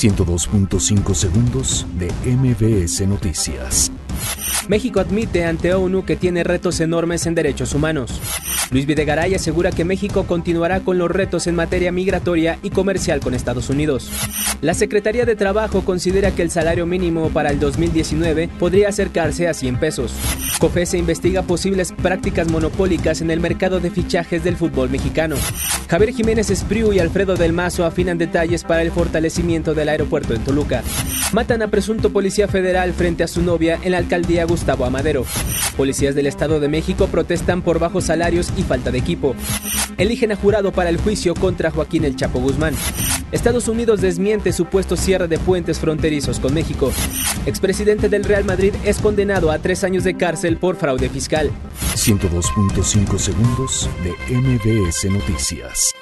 102.5 segundos de MBS Noticias. México admite ante ONU que tiene retos enormes en derechos humanos. Luis Videgaray asegura que México continuará con los retos en materia migratoria y comercial con Estados Unidos. La Secretaría de Trabajo considera que el salario mínimo para el 2019 podría acercarse a 100 pesos. COFESE investiga posibles prácticas monopólicas en el mercado de fichajes del fútbol mexicano. Javier Jiménez Espriu y Alfredo del Mazo afinan detalles para el fortalecimiento del aeropuerto en Toluca. Matan a presunto policía federal frente a su novia en la alcaldía Gustavo Amadero. Policías del Estado de México protestan por bajos salarios y falta de equipo. Eligen a jurado para el juicio contra Joaquín El Chapo Guzmán. Estados Unidos desmiente supuesto cierre de puentes fronterizos con México. Expresidente del Real Madrid es condenado a tres años de cárcel por fraude fiscal. 102.5 segundos de MBS Noticias.